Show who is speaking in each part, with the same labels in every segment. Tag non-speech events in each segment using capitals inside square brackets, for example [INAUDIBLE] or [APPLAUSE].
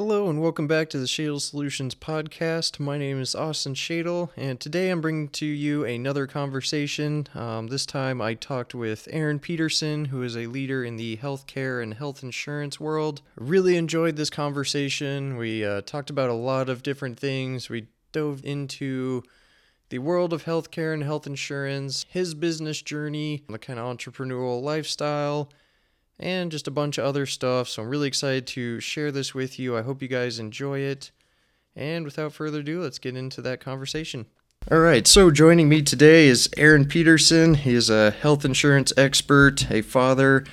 Speaker 1: Hello and welcome back to the Shadle Solutions podcast. My name is Austin Shadle, and today I'm bringing to you another conversation. Um, this time I talked with Aaron Peterson, who is a leader in the healthcare and health insurance world. Really enjoyed this conversation. We uh, talked about a lot of different things. We dove into the world of healthcare and health insurance, his business journey, the kind of entrepreneurial lifestyle and just a bunch of other stuff. So I'm really excited to share this with you. I hope you guys enjoy it. And without further ado, let's get into that conversation. All right, so joining me today is Aaron Peterson. He is a health insurance expert, a father,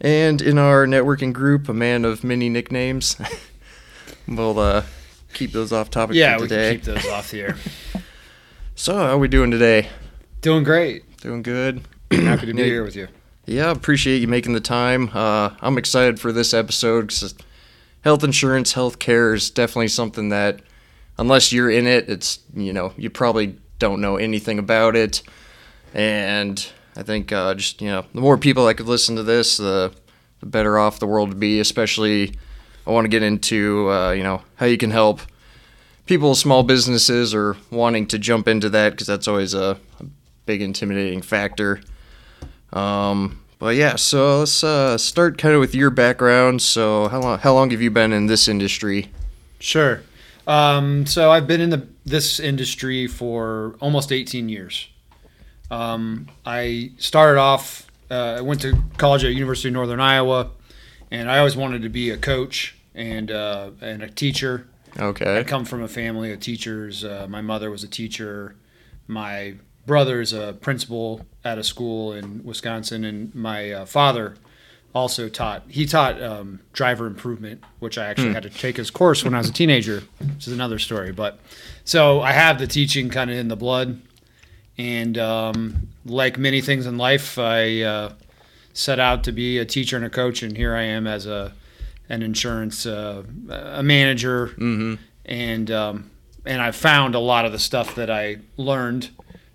Speaker 1: and in our networking group, a man of many nicknames. [LAUGHS] we'll uh, keep those off topic
Speaker 2: Yeah, we can keep those off here. [LAUGHS]
Speaker 1: So, how are we doing today?
Speaker 2: Doing great.
Speaker 1: Doing good.
Speaker 2: Happy to be here with you.
Speaker 1: Yeah, I appreciate you making the time. Uh, I'm excited for this episode because health insurance, health care is definitely something that, unless you're in it, it's you know you probably don't know anything about it. And I think uh, just you know the more people that could listen to this, the the better off the world would be. Especially, I want to get into uh, you know how you can help people, small businesses, or wanting to jump into that because that's always a, a big intimidating factor. Um, but yeah, so let's uh, start kind of with your background. So how long how long have you been in this industry?
Speaker 2: Sure. Um, so I've been in the this industry for almost 18 years. Um, I started off. Uh, I went to college at University of Northern Iowa, and I always wanted to be a coach and uh, and a teacher.
Speaker 1: Okay.
Speaker 2: I come from a family of teachers. Uh, my mother was a teacher. My brother's a principal at a school in Wisconsin, and my uh, father also taught. He taught um, driver improvement, which I actually had to take his course when I was a teenager, which is another story. But so I have the teaching kind of in the blood, and um, like many things in life, I uh, set out to be a teacher and a coach, and here I am as a an insurance uh, a manager
Speaker 1: Mm-hmm.
Speaker 2: and um, and I found a lot of the stuff that I learned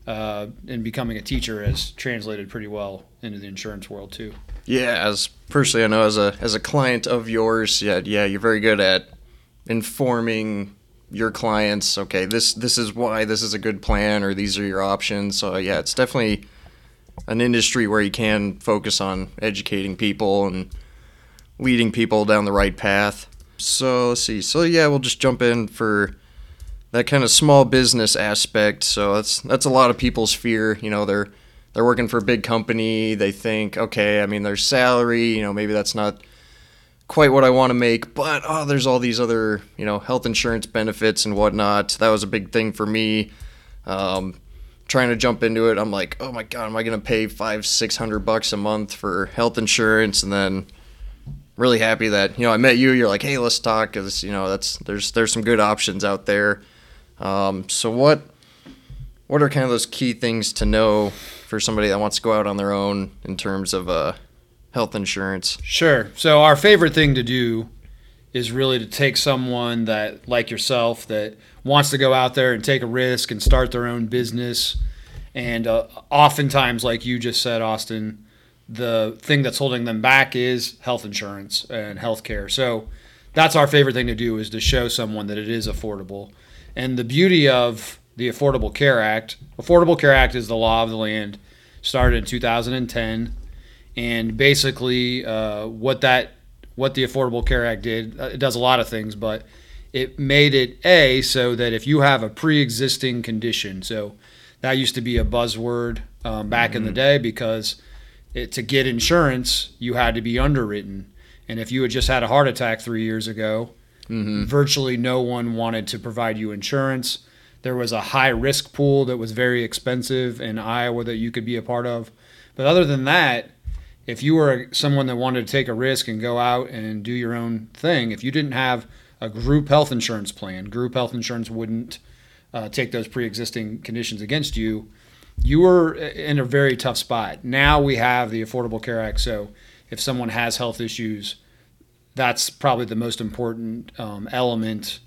Speaker 2: uh, in becoming a teacher has translated pretty well into the insurance world too.
Speaker 1: Yeah, as personally, I know as a as a client of yours, yeah, yeah, you're very good at informing your clients. Okay, this this is why this is a good plan, or these are your options. So yeah, it's definitely an industry where you can focus on educating people and leading people down the right path. So let's see. So yeah, we'll just jump in for that kind of small business aspect. So that's that's a lot of people's fear. You know, they're they're working for a big company. They think, okay, I mean, their salary, you know, maybe that's not quite what I want to make, but oh, there's all these other, you know, health insurance benefits and whatnot. That was a big thing for me. Um, trying to jump into it, I'm like, oh my god, am I gonna pay five, six hundred bucks a month for health insurance? And then really happy that you know I met you. You're like, hey, let's talk, because you know that's there's there's some good options out there. Um, so what what are kind of those key things to know for somebody that wants to go out on their own in terms of uh, health insurance?
Speaker 2: Sure. So our favorite thing to do is really to take someone that like yourself that wants to go out there and take a risk and start their own business and uh, oftentimes like you just said Austin the thing that's holding them back is health insurance and health care so that's our favorite thing to do is to show someone that it is affordable and the beauty of the affordable care act affordable care act is the law of the land started in 2010 and basically uh, what that what the Affordable Care Act did uh, it does a lot of things, but it made it a so that if you have a pre-existing condition, so that used to be a buzzword um, back in the day because it, to get insurance you had to be underwritten, and if you had just had a heart attack three years ago, virtually no one wanted to provide you insurance. There was a high risk pool that was very expensive in Iowa that you could be a part of. But other than that, if you were someone that wanted to take a risk and go out and do your own thing, if you didn't have a group health insurance plan, group health insurance wouldn't uh, take those pre existing conditions against you. You were in a very tough spot. Now we have the Affordable Care Act. So if someone has health issues, that's probably the most important um, element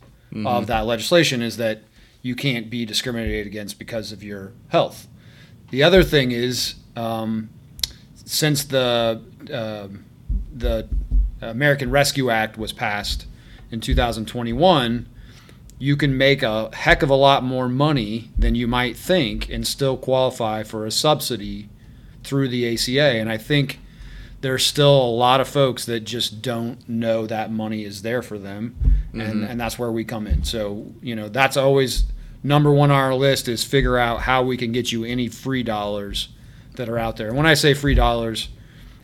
Speaker 2: of that legislation is that you can't be discriminated against because of your health. The other thing is, um, since the uh, the American Rescue Act was passed in 2021, you can make a heck of a lot more money than you might think and still qualify for a subsidy through the ACA. And I think there's still a lot of folks that just don't know that money is there for them. And, mm-hmm. and that's where we come in. So, you know, that's always number one on our list is figure out how we can get you any free dollars that are out there. And when I say free dollars,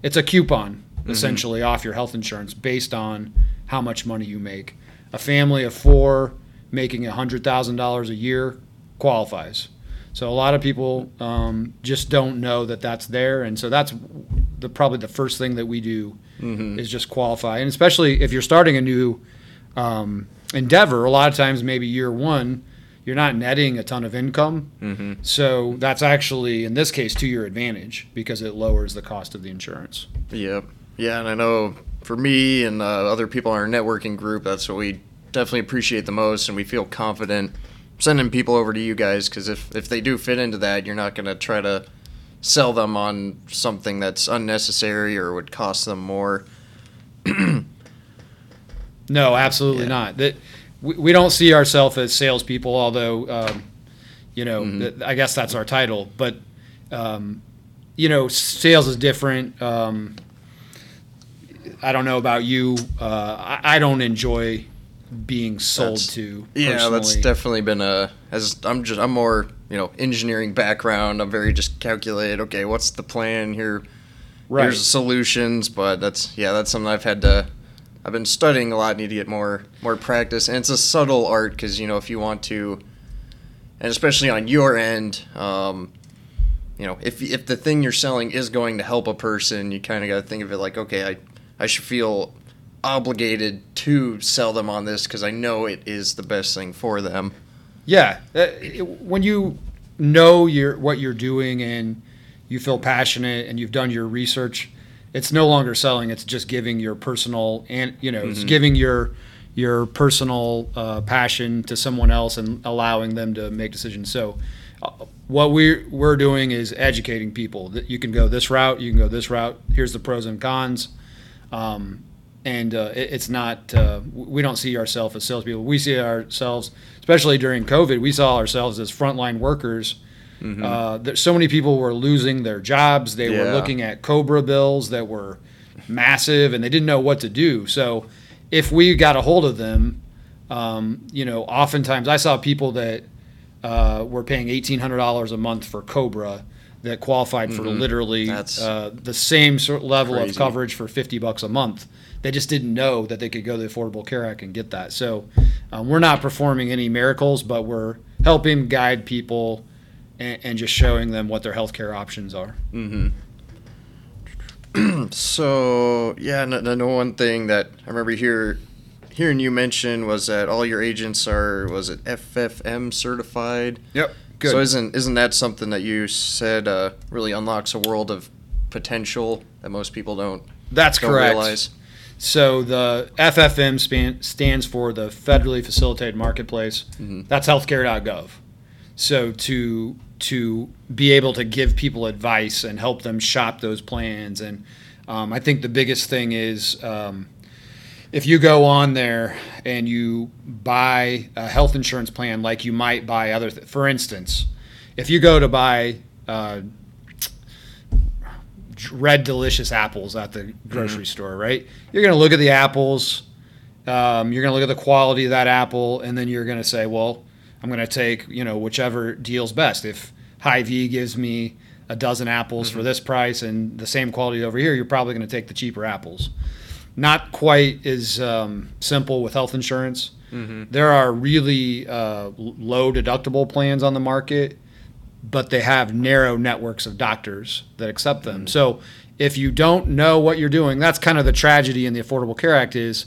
Speaker 2: it's a coupon mm-hmm. essentially off your health insurance based on how much money you make. A family of four making $100,000 a year qualifies. So a lot of people um, just don't know that that's there, and so that's the probably the first thing that we do is just qualify, and especially if you're starting a new um, endeavor. A lot of times, maybe year one, you're not netting a ton of income, so that's actually in this case to your advantage because it lowers the cost of the insurance.
Speaker 1: Yep. Yeah, and I know for me and uh, other people in our networking group, that's what we definitely appreciate the most, and we feel confident sending people over to you guys because if, if they do fit into that, you're not going to try to sell them on something that's unnecessary or would cost them more. [CLEARS THROAT]
Speaker 2: No, absolutely
Speaker 1: Yeah.
Speaker 2: not. That we, we don't see ourselves as salespeople, although um, you know
Speaker 1: Mm-hmm.
Speaker 2: th- I guess that's our title. But um, you know, sales is different. Um, I don't know about you. Uh, I, I don't enjoy being sold
Speaker 1: That's-
Speaker 2: to.
Speaker 1: Yeah, that's definitely been a as I'm just I'm more you know engineering background. I'm very just calculated. Okay, what's the plan here?
Speaker 2: right.
Speaker 1: Here's solutions, but that's yeah, that's something I've had to. I've been studying a lot. Need to get more more practice, and it's a subtle art because you know if you want to, and especially on your end, um, you know if if the thing you're selling is going to help a person, you kind of got to think of it like okay, I I should feel obligated to sell them on this because I know it is the best thing for them.
Speaker 2: Yeah, uh, when you know your what you're doing and you feel passionate and you've done your research, it's no longer selling. It's just giving your personal and you know, it's giving your your personal uh, passion to someone else and allowing them to make decisions. So, uh, what we're we're doing is educating people that you can go this route, you can go this route. Here's the pros and cons. Um, and uh, it, it's not uh, we don't see ourselves as salespeople. We see ourselves, especially during COVID, we saw ourselves as frontline workers. Uh, there, so many people were losing their jobs. They were looking at Cobra bills that were massive, and they didn't know what to do. So, if we got a hold of them, um, you know, oftentimes I saw people that uh, were paying eighteen hundred dollars a month for Cobra that qualified for literally uh, the same sort of level of coverage for fifty bucks a month. They just didn't know that they could go to the Affordable Care Act and get that. So um, we're not performing any miracles, but we're helping guide people and, and just showing them what their healthcare options are. [CLEARS THROAT]
Speaker 1: So yeah, no one thing that I remember here hearing you mention was that all your agents are was it FFM certified?
Speaker 2: Yep. Good.
Speaker 1: So isn't isn't that something that you said uh, really unlocks a world of potential that most people don't
Speaker 2: That's
Speaker 1: don't
Speaker 2: correct.
Speaker 1: realize?
Speaker 2: So the FFM span, stands for the Federally Facilitated Marketplace. That's healthcare.gov. So to to be able to give people advice and help them shop those plans, and um, I think the biggest thing is um, if you go on there and you buy a health insurance plan like you might buy other, th- for instance, if you go to buy uh, red delicious apples at the grocery store, right? You're going to look at the apples. Um, you're going to look at the quality of that apple, and then you're going to say, well, I'm going to take you know whichever deals best. If Hy-Vee gives me a dozen apples for this price and the same quality over here, you're probably going to take the cheaper apples. Not quite as um, simple with health insurance. There are really uh, low deductible plans on the market but they have narrow networks of doctors that accept them. So if you don't know what you're doing, that's kind of the tragedy in the Affordable Care Act is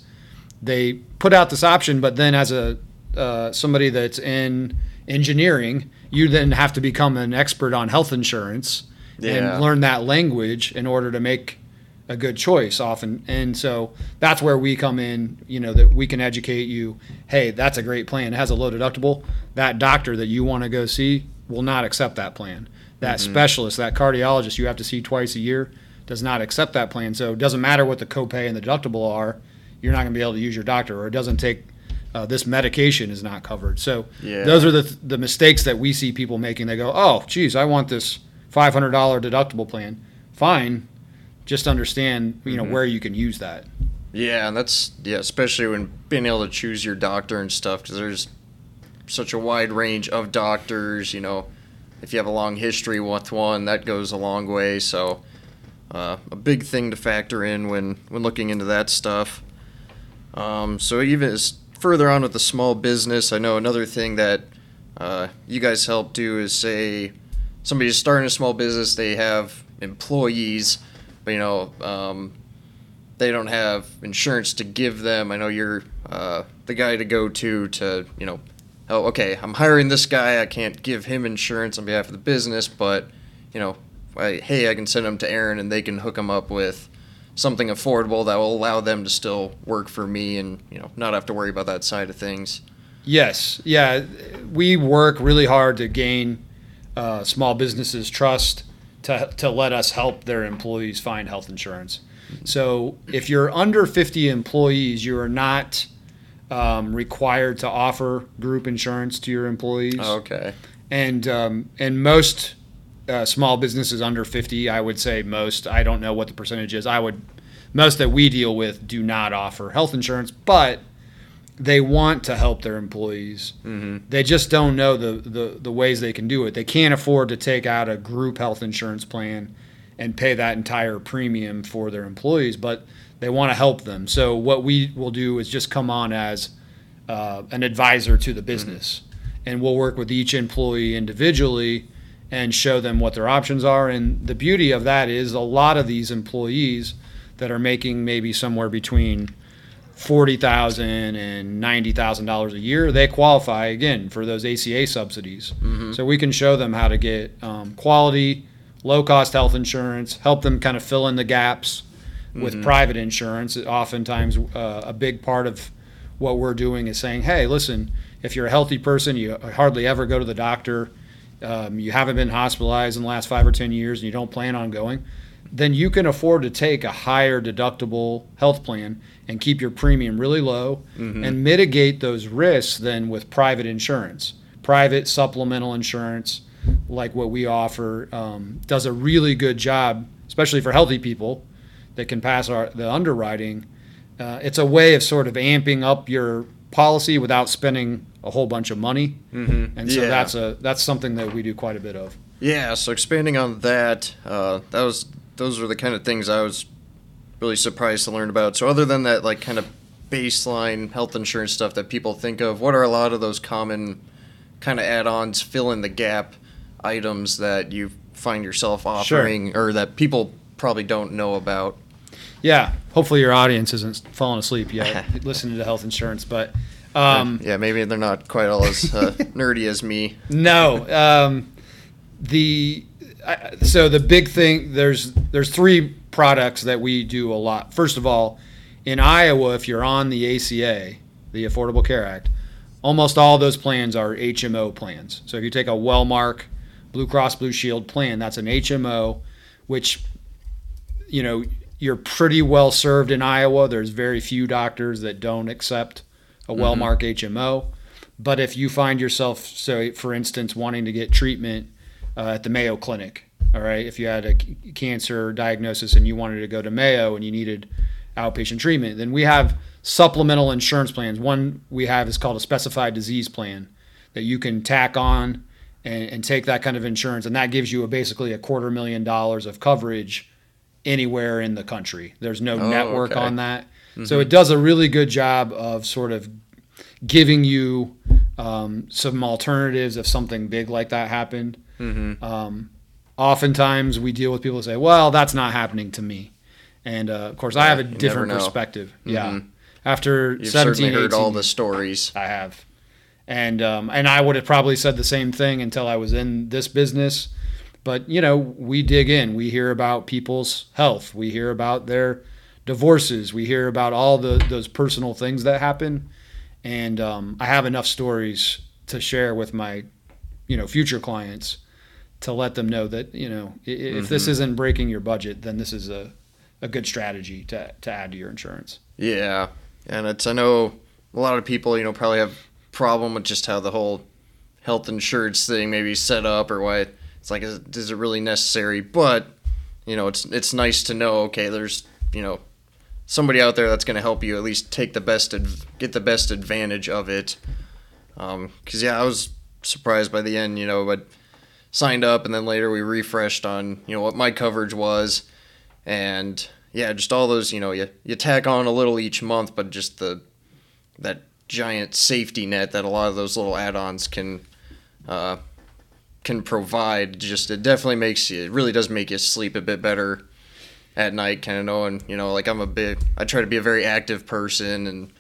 Speaker 2: they put out this option, but then as a uh, somebody that's in engineering, you then have to become an expert on health insurance
Speaker 1: Yeah.
Speaker 2: and learn that language in order to make a good choice often. And so that's where we come in, you know, that we can educate you, hey, that's a great plan. It has a low deductible. That doctor that you want to go see will not accept that plan. That specialist, that cardiologist you have to see twice a year does not accept that plan. So it doesn't matter what the copay and the deductible are. you're not going to be able to use your doctor, or it doesn't take uh, this medication is not covered. So
Speaker 1: Yeah.
Speaker 2: those are the the mistakes that we see people making. They go, oh, geez, I want this five hundred dollar deductible plan. Fine, just understand you know where you can use that.
Speaker 1: Yeah, and that's yeah, especially when being able to choose your doctor and stuff, because there's such a wide range of doctors. You know, if you have a long history with one, that goes a long way. So, uh, a big thing to factor in when when looking into that stuff. Um, so even as further on with the small business, I know another thing that uh, you guys help do is say somebody's starting a small business, they have employees, but you know. Um, they don't have insurance to give them. I know you're uh, the guy to go to to you know, oh okay, I'm hiring this guy. I can't give him insurance on behalf of the business, but you know, I, hey, I can send him to Aaron and they can hook him up with something affordable that will allow them to still work for me and you know not have to worry about that side of things.
Speaker 2: Yes, yeah, we work really hard to gain uh, small businesses' trust to to let us help their employees find health insurance. So if you're under 50 employees, you are not um, required to offer group insurance to your employees.
Speaker 1: Okay.
Speaker 2: and um, and most uh, small businesses under 50 i would say most i don't know what the percentage is i would most that we deal with do not offer health insurance but they want to help their employees they just don't know the, the, the ways they can do it they can't afford to take out a group health insurance plan and pay that entire premium for their employees but they want to help them. So what we will do is just come on as uh, an advisor to the business. And we'll work with each employee individually and show them what their options are. And the beauty of that is a lot of these employees that are making maybe somewhere between forty thousand and ninety thousand dollars a year, they qualify again for those ACA subsidies. So we can show them how to get um, quality, low cost health insurance, help them kind of fill in the gaps with private insurance. Oftentimes, uh, a big part of what we're doing is saying, hey, listen, if you're a healthy person, you hardly ever go to the doctor, um, you haven't been hospitalized in the last five or 10 years, and you don't plan on going, then you can afford to take a higher deductible health plan and keep your premium really low and mitigate those risks than with private insurance. Private supplemental insurance, like what we offer, um, does a really good job, especially for healthy people that can pass our, the underwriting. Uh, it's a way of sort of amping up your policy without spending a whole bunch of money, mm-hmm. and so
Speaker 1: Yeah.
Speaker 2: that's a that's something that we do quite a bit of.
Speaker 1: Yeah, so expanding on that, uh, that was those are the kind of things I was really surprised to learn about. So other than that, like kind of baseline health insurance stuff that people think of, what are a lot of those common kind of add-ons, fill in the gap items that you find yourself offering, or that people probably don't know about?
Speaker 2: Yeah, hopefully your audience isn't falling asleep yet [LAUGHS] listening to health insurance, but um,
Speaker 1: yeah, maybe they're not quite all as uh, [LAUGHS] nerdy as me.
Speaker 2: No, um, the I, so the big thing there's there's three products that we do a lot. First of all, in Iowa, if you're on the ACA, the Affordable Care Act, almost all those plans are HMO plans. So if you take a Wellmark Blue Cross Blue Shield plan, that's an HMO, which you know you're pretty well served in Iowa. There's very few doctors that don't accept a Wellmark HMO. But if you find yourself, so for instance, wanting to get treatment uh, at the Mayo Clinic, all right, if you had a c- cancer diagnosis and you wanted to go to Mayo and you needed outpatient treatment, then we have supplemental insurance plans. One we have is called a specified disease plan that you can tack on and, and take that kind of insurance, and that gives you a, basically a quarter million dollars of coverage anywhere in the country. There's no
Speaker 1: Oh,
Speaker 2: network
Speaker 1: okay.
Speaker 2: on that. So it does a really good job of sort of giving you um, some alternatives if something big like that happened.
Speaker 1: Mm-hmm.
Speaker 2: Um, oftentimes we deal with people who say, well, that's not happening to me. And uh, of course, I have a different perspective. Yeah.
Speaker 1: Mhm.
Speaker 2: After
Speaker 1: You've
Speaker 2: 17,
Speaker 1: certainly heard
Speaker 2: 18
Speaker 1: all the stories.
Speaker 2: I have. And um, and I would have probably said the same thing until I was in this business. But you know, we dig in. We hear about people's health. We hear about their divorces. We hear about all the those personal things that happen. And um, I have enough stories to share with my, you know, future clients to let them know that you know if this isn't breaking your budget, then this is a, a good strategy to to add to your insurance.
Speaker 1: Yeah, And it's I know a lot of people, you know, probably have problem with just how the whole health insurance thing maybe set up or why it's like is, is it really necessary? But you know, it's it's nice to know okay, there's you know somebody out there that's going to help you at least take the best adv- get the best advantage of it. Because yeah, I was surprised by the end, you know, but signed up and then later we refreshed on you know what my coverage was, and yeah, just all those you know you you tack on a little each month, but just the that giant safety net that a lot of those little add-ons can uh, can provide. Just it definitely makes you. It really does make you sleep a bit better at night, kind of knowing you know like I'm a bit. I try to be a very active person, and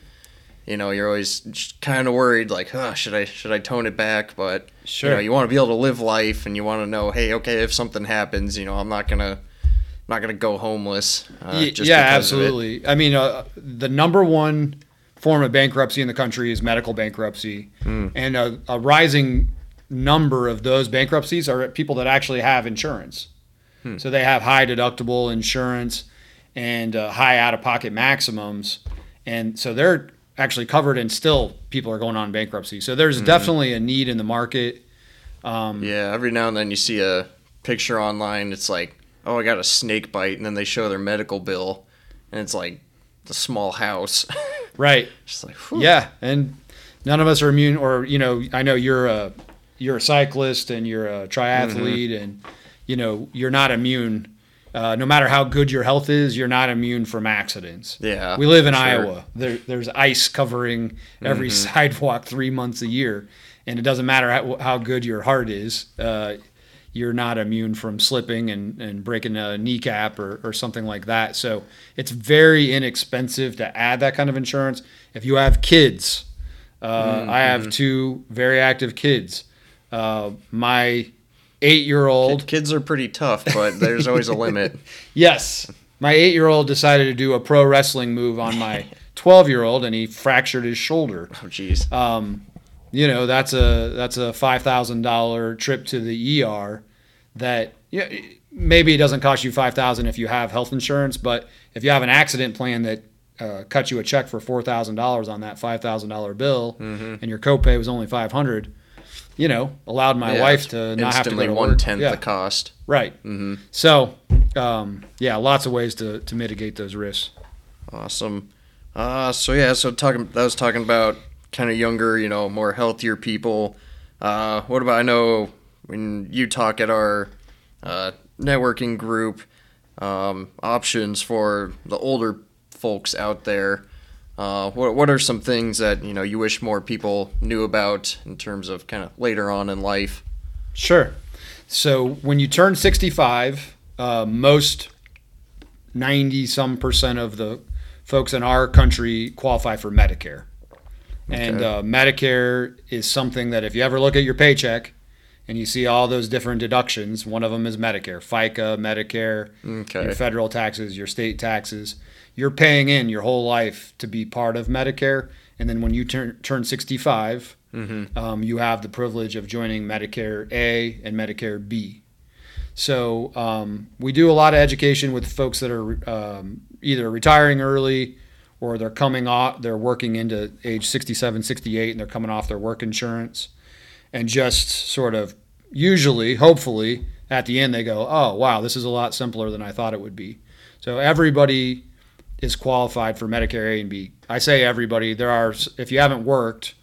Speaker 1: you know you're always kind of worried like, oh, should I should I tone it back? But
Speaker 2: Sure.
Speaker 1: you know you want to be able to live life, and you want to know, hey, okay, if something happens, you know I'm not gonna. I'm not gonna go homeless. Uh,
Speaker 2: yeah,
Speaker 1: because of it.
Speaker 2: absolutely. I mean, uh, the number one form of bankruptcy in the country is medical bankruptcy,
Speaker 1: Hmm.
Speaker 2: and a, a rising number of those bankruptcies are people that actually have insurance.
Speaker 1: Hmm.
Speaker 2: So they have high deductible insurance and uh, high out of pocket maximums, and so they're actually covered, and still people are going on bankruptcy. So there's definitely a need in the market. Um,
Speaker 1: Yeah, every now and then you see a picture online. It's like, oh, I got a snake bite, and then they show their medical bill, and it's like the small house. [LAUGHS]
Speaker 2: Right.
Speaker 1: Just like, whew.
Speaker 2: Yeah, and none of us are immune. Or you know, I know you're a you're a cyclist and you're a triathlete, and you know you're not immune. Uh, no matter how good your health is, you're not immune from accidents.
Speaker 1: Yeah,
Speaker 2: we live in
Speaker 1: sure.
Speaker 2: Iowa. There, there's ice covering every sidewalk three months a year, and it doesn't matter how, how good your heart is. Uh, you're not immune from slipping and, and breaking a kneecap or, or something like that. So it's very inexpensive to add that kind of insurance. If you have kids, uh, I have two very active kids. Uh, my eight year old,
Speaker 1: Kids are pretty tough, but there's always a limit. [LAUGHS]
Speaker 2: yes, my eight year old decided to do a pro wrestling move on my [LAUGHS] 12 year old and he fractured his shoulder.
Speaker 1: Oh, jeez.
Speaker 2: Um, you know that's a that's a five thousand dollar trip to the ER. That yeah, maybe it doesn't cost you five thousand if you have health insurance, but if you have an accident plan that uh, cuts you a check for four thousand dollars on that five thousand dollar bill, and your copay was only five hundred, you know, allowed my
Speaker 1: Yeah,
Speaker 2: wife to not have to go to
Speaker 1: one tenth
Speaker 2: Yeah,
Speaker 1: the cost.
Speaker 2: right.
Speaker 1: hmm
Speaker 2: So, um, yeah, lots of ways to to mitigate those risks.
Speaker 1: Awesome. Uh, so yeah, so talking, I was talking about kind of younger, you know, more healthier people. Uh, what about I know when you talk at our uh, networking group, um, options for the older folks out there. Uh, what what are some things that you know you wish more people knew about in terms of kind of later on in life?
Speaker 2: Sure. So when you turn 65, uh, most 90 some percent of the folks in our country qualify for Medicare. And uh, Medicare is something that if you ever look at your paycheck and you see all those different deductions, one of them is Medicare, FICA, Medicare,
Speaker 1: Okay.
Speaker 2: your federal taxes, your state taxes. You're paying in your whole life to be part of Medicare. And then when you turn, turn 65,
Speaker 1: Mm-hmm.
Speaker 2: um, you have the privilege of joining Medicare A and Medicare B. So um, we do a lot of education with folks that are um, either retiring early or they're coming off, they're working into age 67, 68, and they're coming off their work insurance. And just sort of usually, hopefully, at the end, they go, oh, wow, this is a lot simpler than I thought it would be. So everybody is qualified for Medicare A and B. I say everybody. There are, if you haven't worked,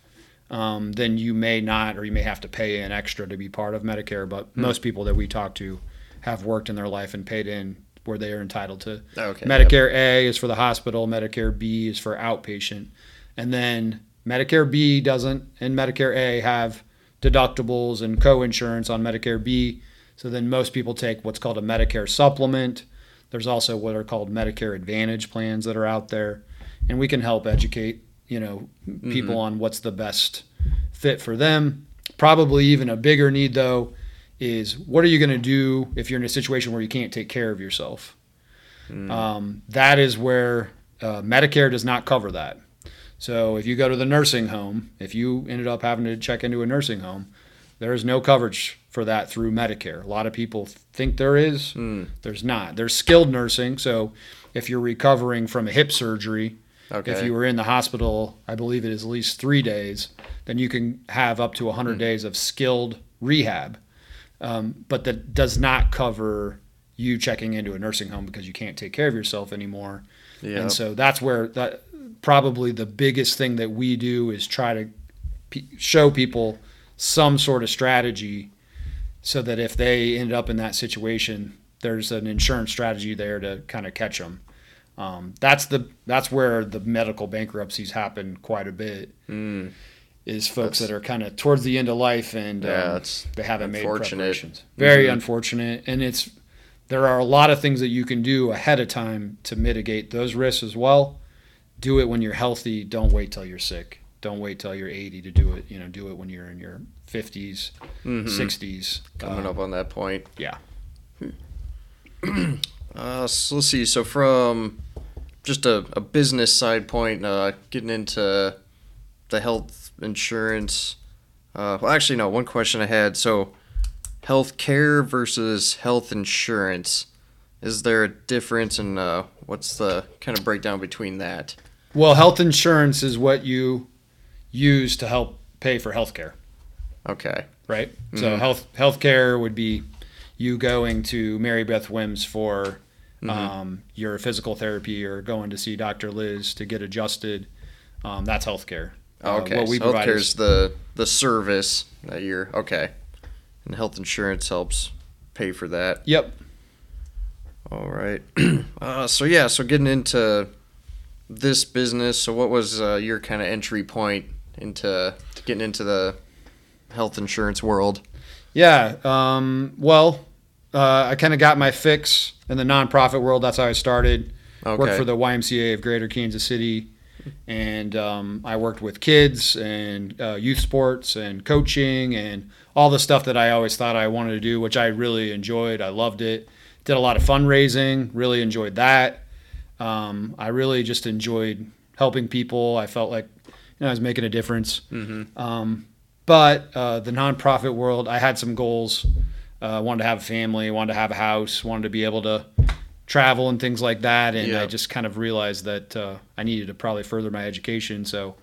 Speaker 2: um, then you may not, or you may have to pay in extra to be part of Medicare. But most people that we talk to have worked in their life and paid in where they are entitled to.
Speaker 1: Okay.
Speaker 2: Medicare A is for the hospital, Medicare B is for outpatient. And then Medicare B doesn't, and Medicare A have deductibles and co insurance on Medicare B. So then most people take what's called a Medicare supplement. There's also what are called Medicare Advantage plans that are out there. And we can help educate, you know, people on what's the best fit for them. Probably even a bigger need though is what are you going to do if you're in a situation where you can't take care of yourself? Um, that is where uh, Medicare does not cover that. So if you go to the nursing home, if you ended up having to check into a nursing home, there is no coverage for that through Medicare. A lot of people think there is.
Speaker 1: Hmm.
Speaker 2: There's not. There's skilled nursing. So if you're recovering from a hip surgery
Speaker 1: Okay.
Speaker 2: If you were in the hospital, I believe it is at least three days, then you can have up to 100
Speaker 1: Hmm.
Speaker 2: days of skilled rehab. Um, but that does not cover you checking into a nursing home because you can't take care of yourself anymore.
Speaker 1: yeah.
Speaker 2: And so that's where that probably the biggest thing that we do is try to pe show people some sort of strategy so that if they end up in that situation, there's an insurance strategy there to kind of catch them. Um, that's the that's where the medical bankruptcies happen quite a bit.
Speaker 1: Mm.
Speaker 2: Is folks
Speaker 1: That's-
Speaker 2: that are kind of towards the end of life and
Speaker 1: Yeah,
Speaker 2: um, they haven't made preparations. Very
Speaker 1: Mhm.
Speaker 2: unfortunate, and it's there are a lot of things that you can do ahead of time to mitigate those risks as well. Do it when you're healthy. Don't wait till you're sick. Don't wait till you're 80 to do it. You know, do it when you're in your 50s,
Speaker 1: Mhm.
Speaker 2: 60s.
Speaker 1: Coming
Speaker 2: Um,
Speaker 1: up on that point.
Speaker 2: yeah. [CLEARS THROAT]
Speaker 1: Uh, so let's see. So from just a, a business side point, uh, getting into the health insurance. Uh, well, actually, no. One question I had. So, health care versus health insurance. Is there a difference, and uh, what's the kind of breakdown between that?
Speaker 2: Well, health insurance is what you use to help pay for health care.
Speaker 1: Okay.
Speaker 2: right? So
Speaker 1: Mhm.
Speaker 2: health healthcare would be you going to Mary Beth Wims for
Speaker 1: Mhm.
Speaker 2: um, your physical therapy or going to see Dr. Liz to get adjusted. Um, that's healthcare. Uh,
Speaker 1: Okay.
Speaker 2: what we
Speaker 1: so healthcare
Speaker 2: is-
Speaker 1: is the the service that you're okay, and health insurance helps pay for that.
Speaker 2: Yep.
Speaker 1: All right. [CLEARS THROAT] uh, so yeah, so getting into this business. So what was uh, your kind of entry point into getting into the health insurance world?
Speaker 2: Yeah. Um, well, uh, I kind of got my fix in the nonprofit world. That's how I started.
Speaker 1: Okay.
Speaker 2: Worked for the YMCA of Greater Kansas City, and um, I worked with kids and uh, youth sports and coaching and all the stuff that I always thought I wanted to do, which I really enjoyed. I loved it. Did a lot of fundraising. Really enjoyed that. Um, I really just enjoyed helping people. I felt like you know I was making a difference.
Speaker 1: mm-hmm.
Speaker 2: Um, but uh, the nonprofit world, I had some goals. Uh, wanted to have a family, wanted to have a house, wanted to be able to travel and things like that. And
Speaker 1: Yeah.
Speaker 2: I just kind of realized that uh, I needed to probably further my education. So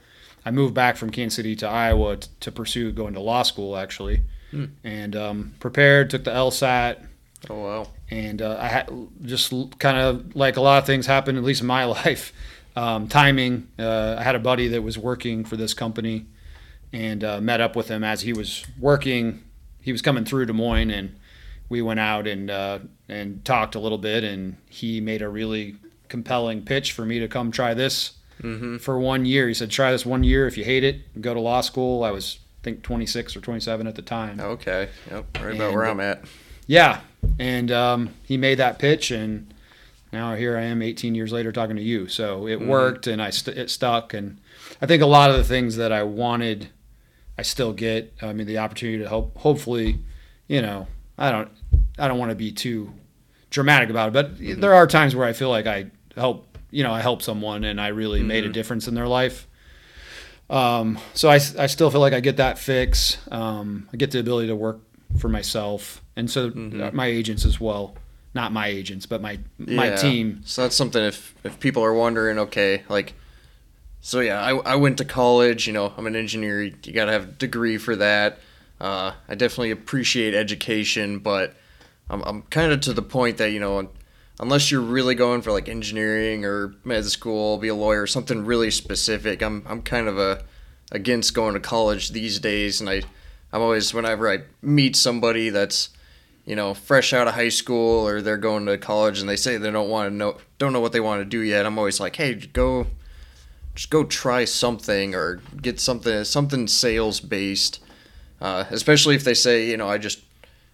Speaker 2: I moved back from Kansas City to Iowa t- to pursue going to law school, actually,
Speaker 1: Hmm.
Speaker 2: and um, prepared. Took the LSAT,
Speaker 1: Oh wow.
Speaker 2: and uh, I had just kind of like a lot of things happened, at least in my [LAUGHS] life. Um, timing. Uh, I had a buddy that was working for this company, and uh, met up with him as he was working. He was coming through Des Moines, and we went out and uh, and talked a little bit. And he made a really compelling pitch for me to come try this
Speaker 1: Mm-hmm.
Speaker 2: for one year. He said, "Try this one year. If you hate it, go to law school." I was, I think, 26 or 27 at the time.
Speaker 1: Okay. Yep. Right about
Speaker 2: And-
Speaker 1: where I'm at.
Speaker 2: Yeah, and um, he made that pitch, and now here I am, 18 years later, talking to you. So it
Speaker 1: Mhm.
Speaker 2: worked, and I st- it stuck, and I think a lot of the things that I wanted, I still get. I mean, the opportunity to help. Hopefully, you know, I don't, I don't want to be too dramatic about it, but
Speaker 1: Mhm.
Speaker 2: there are times where I feel like I help. You know, I help someone, and I really made a
Speaker 1: Mhm.
Speaker 2: difference in their life. Um, so I, I still feel like I get that fix. Um, I get the ability to work for myself, and so
Speaker 1: Mhm.
Speaker 2: my agents as well. Not my agents, but my my
Speaker 1: Yeah.
Speaker 2: team.
Speaker 1: So that's something if if people are wondering, okay, like, so yeah, I, I went to college. You know, I'm an engineer. You got to have a degree for that. Uh, I definitely appreciate education, but I'm I'm kind of to the point that you know, unless you're really going for like engineering or med school, be a lawyer, something really specific. I'm I'm kind of a against going to college these days, and I I'm always whenever I meet somebody that's you know, fresh out of high school or they're going to college and they say they don't want to know don't know what they want to do yet. I'm always like, "Hey, go just go try something or get something something sales based." Uh, especially if they say, you know, I just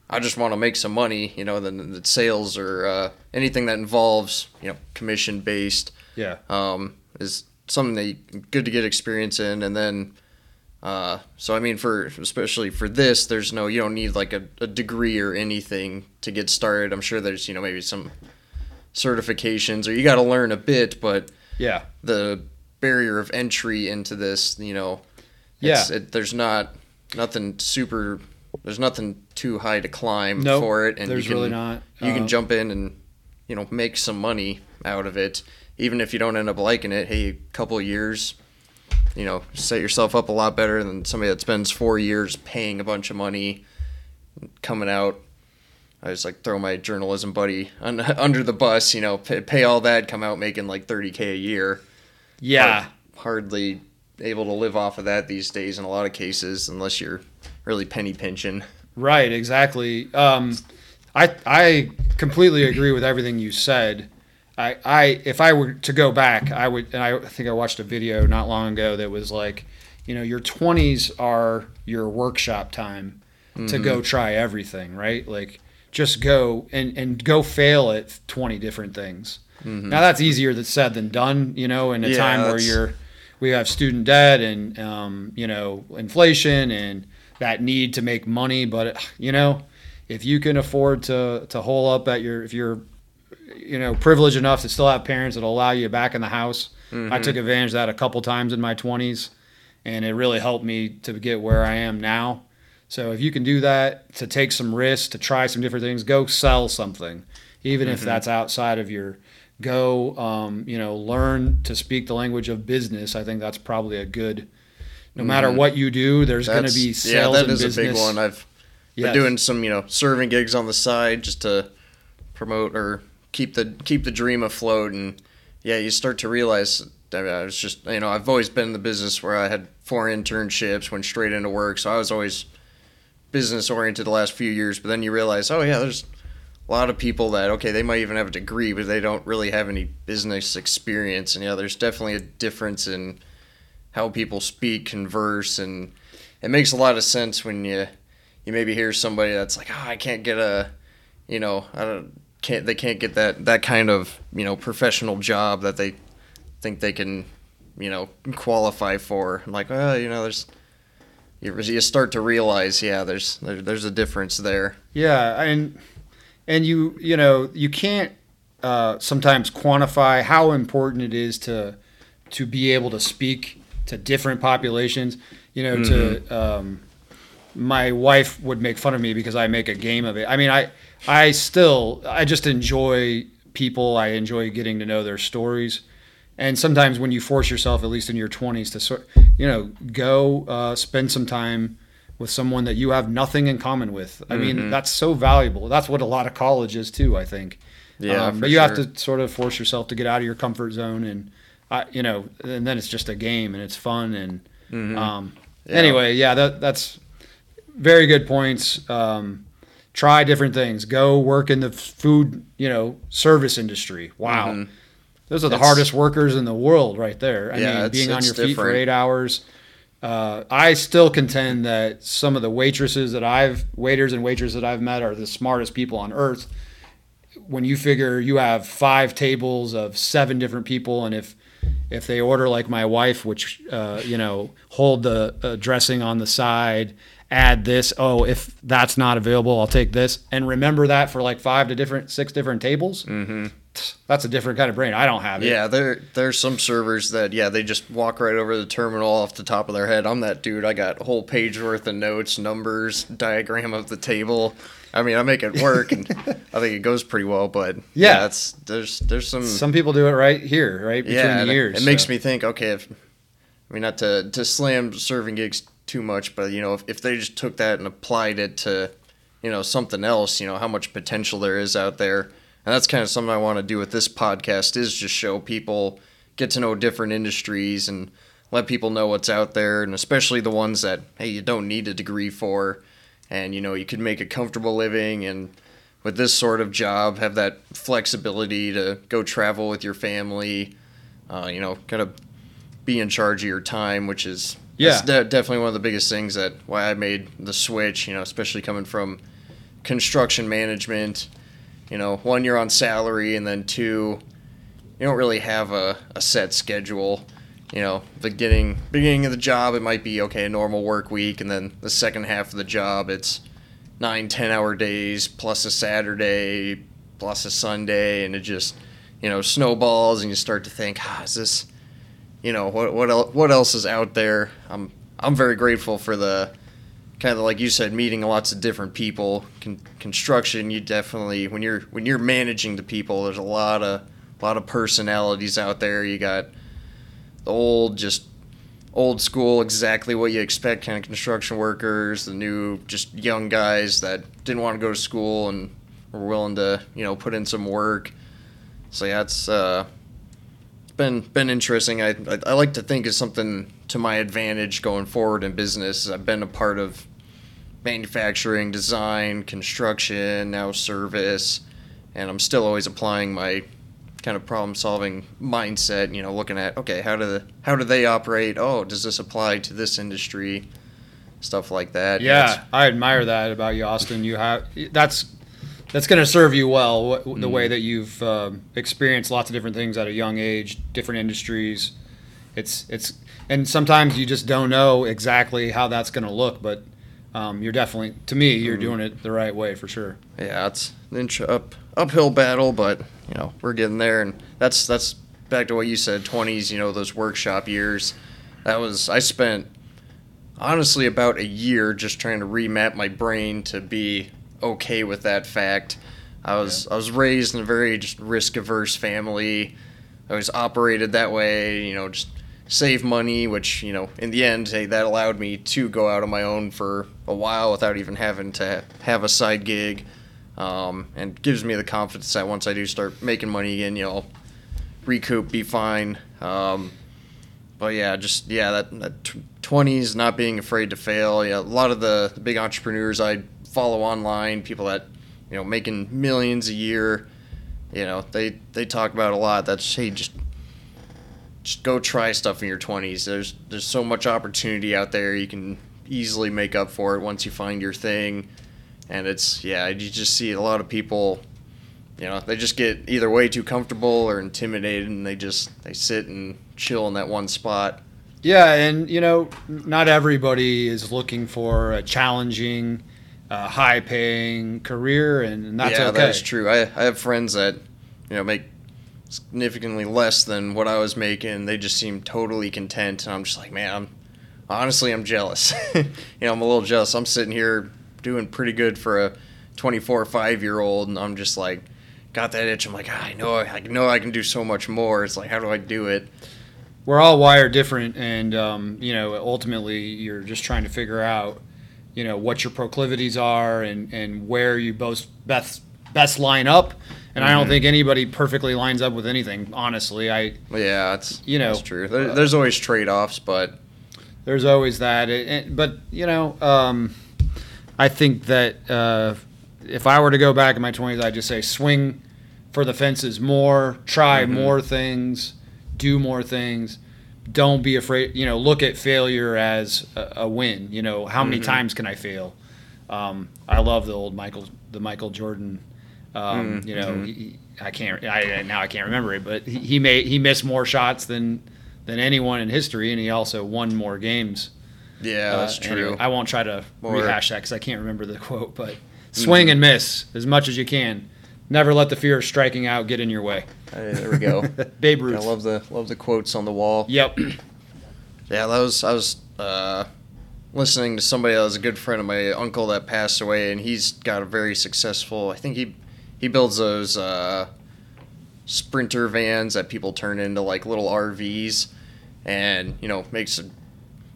Speaker 1: I just want to make some money, you know, then the sales or uh, anything that involves, you know, commission based
Speaker 2: Yeah,
Speaker 1: um, is something that you, good to get experience in, and then. Uh, so I mean, for especially for this, there's no you don't need like a, a degree or anything to get started. I'm sure there's you know maybe some certifications or you got to learn a bit, but
Speaker 2: yeah,
Speaker 1: the barrier of entry into this, you know, it's,
Speaker 2: yeah.
Speaker 1: it, there's not nothing super. There's nothing too high to climb
Speaker 2: Nope,
Speaker 1: for it, and
Speaker 2: There's
Speaker 1: you can,
Speaker 2: really not.
Speaker 1: you
Speaker 2: Uh,
Speaker 1: can jump in and you know make some money out of it even if you don't end up liking it, hey, a couple of years, you know, set yourself up a lot better than somebody that spends four years paying a bunch of money, coming out. I just like throw my journalism buddy un- [LAUGHS] under the bus, you know, pay, pay all that, come out making like 30k a year.
Speaker 2: Yeah.
Speaker 1: Hard- hardly able to live off of that these days in a lot of cases, unless you're really penny pinching.
Speaker 2: Right, exactly. Um, I I completely agree with everything you said. I, I if I were to go back, I would. And I think I watched a video not long ago that was like, you know, your twenties are your workshop time to go try everything, right? Like just go and and go fail at twenty different things. Now that's easier than said than done, you know, in a
Speaker 1: Yeah,
Speaker 2: time where you're we have student debt and um, you know inflation and that need to make money but you know if you can afford to to hole up at your if you're you know privileged enough to still have parents that'll allow you back in the house. I mm-hmm. took advantage of that a couple times in my 20s and it really helped me to get where i am now. So if you can do that to take some risks to try some different things go sell something even if mm-hmm. that's outside of your go um, you know learn to speak the language of business. I think that's probably a good no matter mm-hmm. what you do there's going to be
Speaker 1: yeah,
Speaker 2: sales
Speaker 1: that
Speaker 2: and
Speaker 1: is
Speaker 2: business
Speaker 1: a big one. I've
Speaker 2: Yes.
Speaker 1: been doing some, you know, serving gigs on the side just to promote or keep the keep the dream afloat. And yeah, you start to realize. I, mean, I was just, you know, I've always been in the business where I had four internships, went straight into work, so I was always business oriented the last few years. But then you realize, oh yeah, there's a lot of people that okay, they might even have a degree, but they don't really have any business experience. And yeah, there's definitely a difference in how people speak, converse, and it makes a lot of sense when you you maybe hear somebody that's like, oh, I can't get a, you know, I don't can't they can't get that that kind of you know professional job that they think they can, you know, qualify for. I'm like, well, you know, there's you, you start to realize, yeah, there's there, there's a difference there.
Speaker 2: Yeah, and and you you know you can't uh, sometimes quantify how important it is to to be able to speak to different populations. You know, to um, my wife would make fun of me because I make a game of it. I mean, I I still I just enjoy people. I enjoy getting to know their stories. And sometimes when you force yourself, at least in your 20s, to sort, you know, go uh, spend some time with someone that you have nothing in common with. I mean, that's so valuable. That's what a lot of college is too. I think.
Speaker 1: Yeah,
Speaker 2: Um, but you have to sort of force yourself to get out of your comfort zone, and I, you know, and then it's just a game and it's fun and. Um,
Speaker 1: Yeah.
Speaker 2: Anyway, yeah, that that's very good points. Um, try different things. Go work in the food, you know, service industry. Wow.
Speaker 1: Mhm.
Speaker 2: Those are the
Speaker 1: It's-
Speaker 2: hardest workers in the world right there. I
Speaker 1: Yeah,
Speaker 2: mean,
Speaker 1: it's-
Speaker 2: being on
Speaker 1: it's
Speaker 2: your feet for eight hours. Uh, I still contend that some of the waitresses that I've, waiters and waitresses that I've met are the smartest people on earth. When you figure you have five tables of seven different people, and if if they order like my wife, which uh, you know, hold the uh, dressing on the side, add this. Oh, if that's not available, I'll take this, and remember that for like five to different, six different tables. Mm-hmm. That's a different kind of brain. I don't have it.
Speaker 1: Yeah, there there's some servers that yeah they just walk right over the terminal off the top of their head. I'm that dude. I got a whole page worth of notes, numbers, diagram of the table. I mean, I make it work, and [LAUGHS] I think it goes pretty well. But
Speaker 2: Yeah.
Speaker 1: it's there's there's some
Speaker 2: Some people do it right here, right between
Speaker 1: yeah.
Speaker 2: the
Speaker 1: it-
Speaker 2: ears.
Speaker 1: It, makes me think. Okay, if I mean not to to slam serving gigs too much, but you know if if they just took that and applied it to you know something else, you know how much potential there is out there. And that's kind of something I want to do with this podcast is just show people, get to know different industries and let people know what's out there and especially the ones that hey you don't need a degree for and you know you could make a comfortable living and with this sort of job have that flexibility to go travel with your family uh, you know kind of be in charge of your time which is that's
Speaker 2: Yeah.
Speaker 1: de- definitely one of the biggest things that why I made the switch you know especially coming from construction management you know one you're on salary and then two you don't really have a, a set schedule you know beginning beginning of the job it might be okay a normal work week and then the second half of the job it's nine ten hour days plus a saturday plus a sunday and it just you know snowballs and you start to think ah, is this you know what what else, what else is out there i'm i'm very grateful for the kind of like you said meeting lots of different people Con- construction you definitely when you're when you're managing the people there's a lot of a lot of personalities out there. You got the old, just old school, exactly what you expect kind of construction workers, the new, just young guys that didn't want to go to school and were willing to, you know, put in some work. So yeah, it's uh, been been interesting. I, I I like to think it's something to my advantage going forward in business. I've been a part of manufacturing, design, construction, now service, and I'm still always applying my kind of problem solving mindset, you know, looking at okay, how do the, how do they operate? Oh, does this apply to this industry? Stuff like that.
Speaker 2: Yeah, I admire that about you, Austin. You have that's that's going to serve you well. The way that you've um, experienced lots of different things at a young age, different industries. It's it's and sometimes you just don't know exactly how that's going to look, but um, you're definitely to me you're doing it the right way for sure.
Speaker 1: yeah, it's an inch up uphill battle, but you know we're getting there, and that's that's back to what you said, twenties. You know those workshop years. That was I spent honestly about a year just trying to remap my brain to be okay with that fact. I was I was raised in a very just risk averse family. I was operated that way, you know, just save money, which you know in the end hey, that allowed me to go out on my own for a while without even having to have a side gig, um, and gives me the confidence that once I do start making money again, you know, I'll recoup, be fine. Um, but yeah, just yeah, that, that twenties, not being afraid to fail. Yeah, a lot of the big entrepreneurs I follow online, people that you know making millions a year, you know, they they talk about a lot. That's hey, just just go try stuff in your twenties. There's there's so much opportunity out there. You can easily make up for it once you find your thing. And it's yeah, you just see a lot of people you know they just get either way too comfortable or intimidated and they just they sit and chill in that one spot
Speaker 2: Yeah, and you know, not everybody is looking for a challenging, uh, high-paying career, and that's
Speaker 1: yeah
Speaker 2: okay.
Speaker 1: that's true. I, I have friends that you know make significantly less than what i was making they just seem totally content and i'm just like man i'm honestly i'm jealous. [LAUGHS] You know i'm a little jealous. I'm sitting here doing pretty good for a 24 5 year old and i'm just like got that itch. I'm like ah, i know i know i can do so much more. It's like how do i do it?
Speaker 2: We're all wired different, and um, you know, ultimately, you're just trying to figure out, you know, what your proclivities are and and where you both best best line up. And I don't
Speaker 1: Mm-hmm.
Speaker 2: think anybody perfectly lines up with anything. Honestly, I
Speaker 1: yeah it's
Speaker 2: You know,
Speaker 1: that's true there, there's always trade-offs but
Speaker 2: there's always that. It, it- but you know, um, I think that uh, if I were to go back in my 20s, I'd just say swing for the fences more, try more things, do more things. Don't be afraid. You know, look at failure as a, a win. You know, how many times can I fail? Um, I love the old Michael, the Michael Jordan. Um, You know, he, he- I can't. I, now I can't remember it, but he, he made he missed more shots than than anyone in history, and he also won more games.
Speaker 1: yeah that's
Speaker 2: Uh,
Speaker 1: true
Speaker 2: anyway, I won't try to rehash that because I can't remember the quote. But swing and miss as much as you can. Never let the fear of striking out get in your way.
Speaker 1: Hey, there we go [LAUGHS]
Speaker 2: Babe Ruth.
Speaker 1: I
Speaker 2: Ruth.
Speaker 1: love the love the quotes on the wall.
Speaker 2: Yep. [CLEARS THROAT]
Speaker 1: Yeah, that was I was uh, listening to somebody that was a good friend of my uncle that passed away, and he's got a very successful. I think he he builds those uh, sprinter vans that people turn into like little RVs, and you know makes a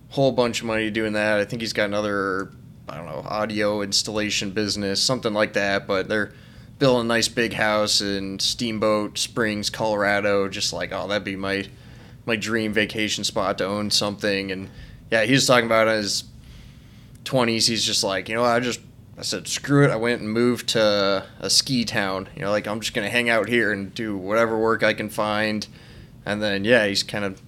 Speaker 1: whole bunch of money doing that. I think he's got another I don't know audio installation business, something like that. But they're building a nice big house in Steamboat Springs, Colorado. Just like oh, that'd be my my dream vacation spot to own something. And yeah, he was talking about his twenties. He's just like you know I just I said screw it. I went and moved to a ski town. You know like I'm just gonna hang out here and do whatever work I can find. And then yeah, he's kind of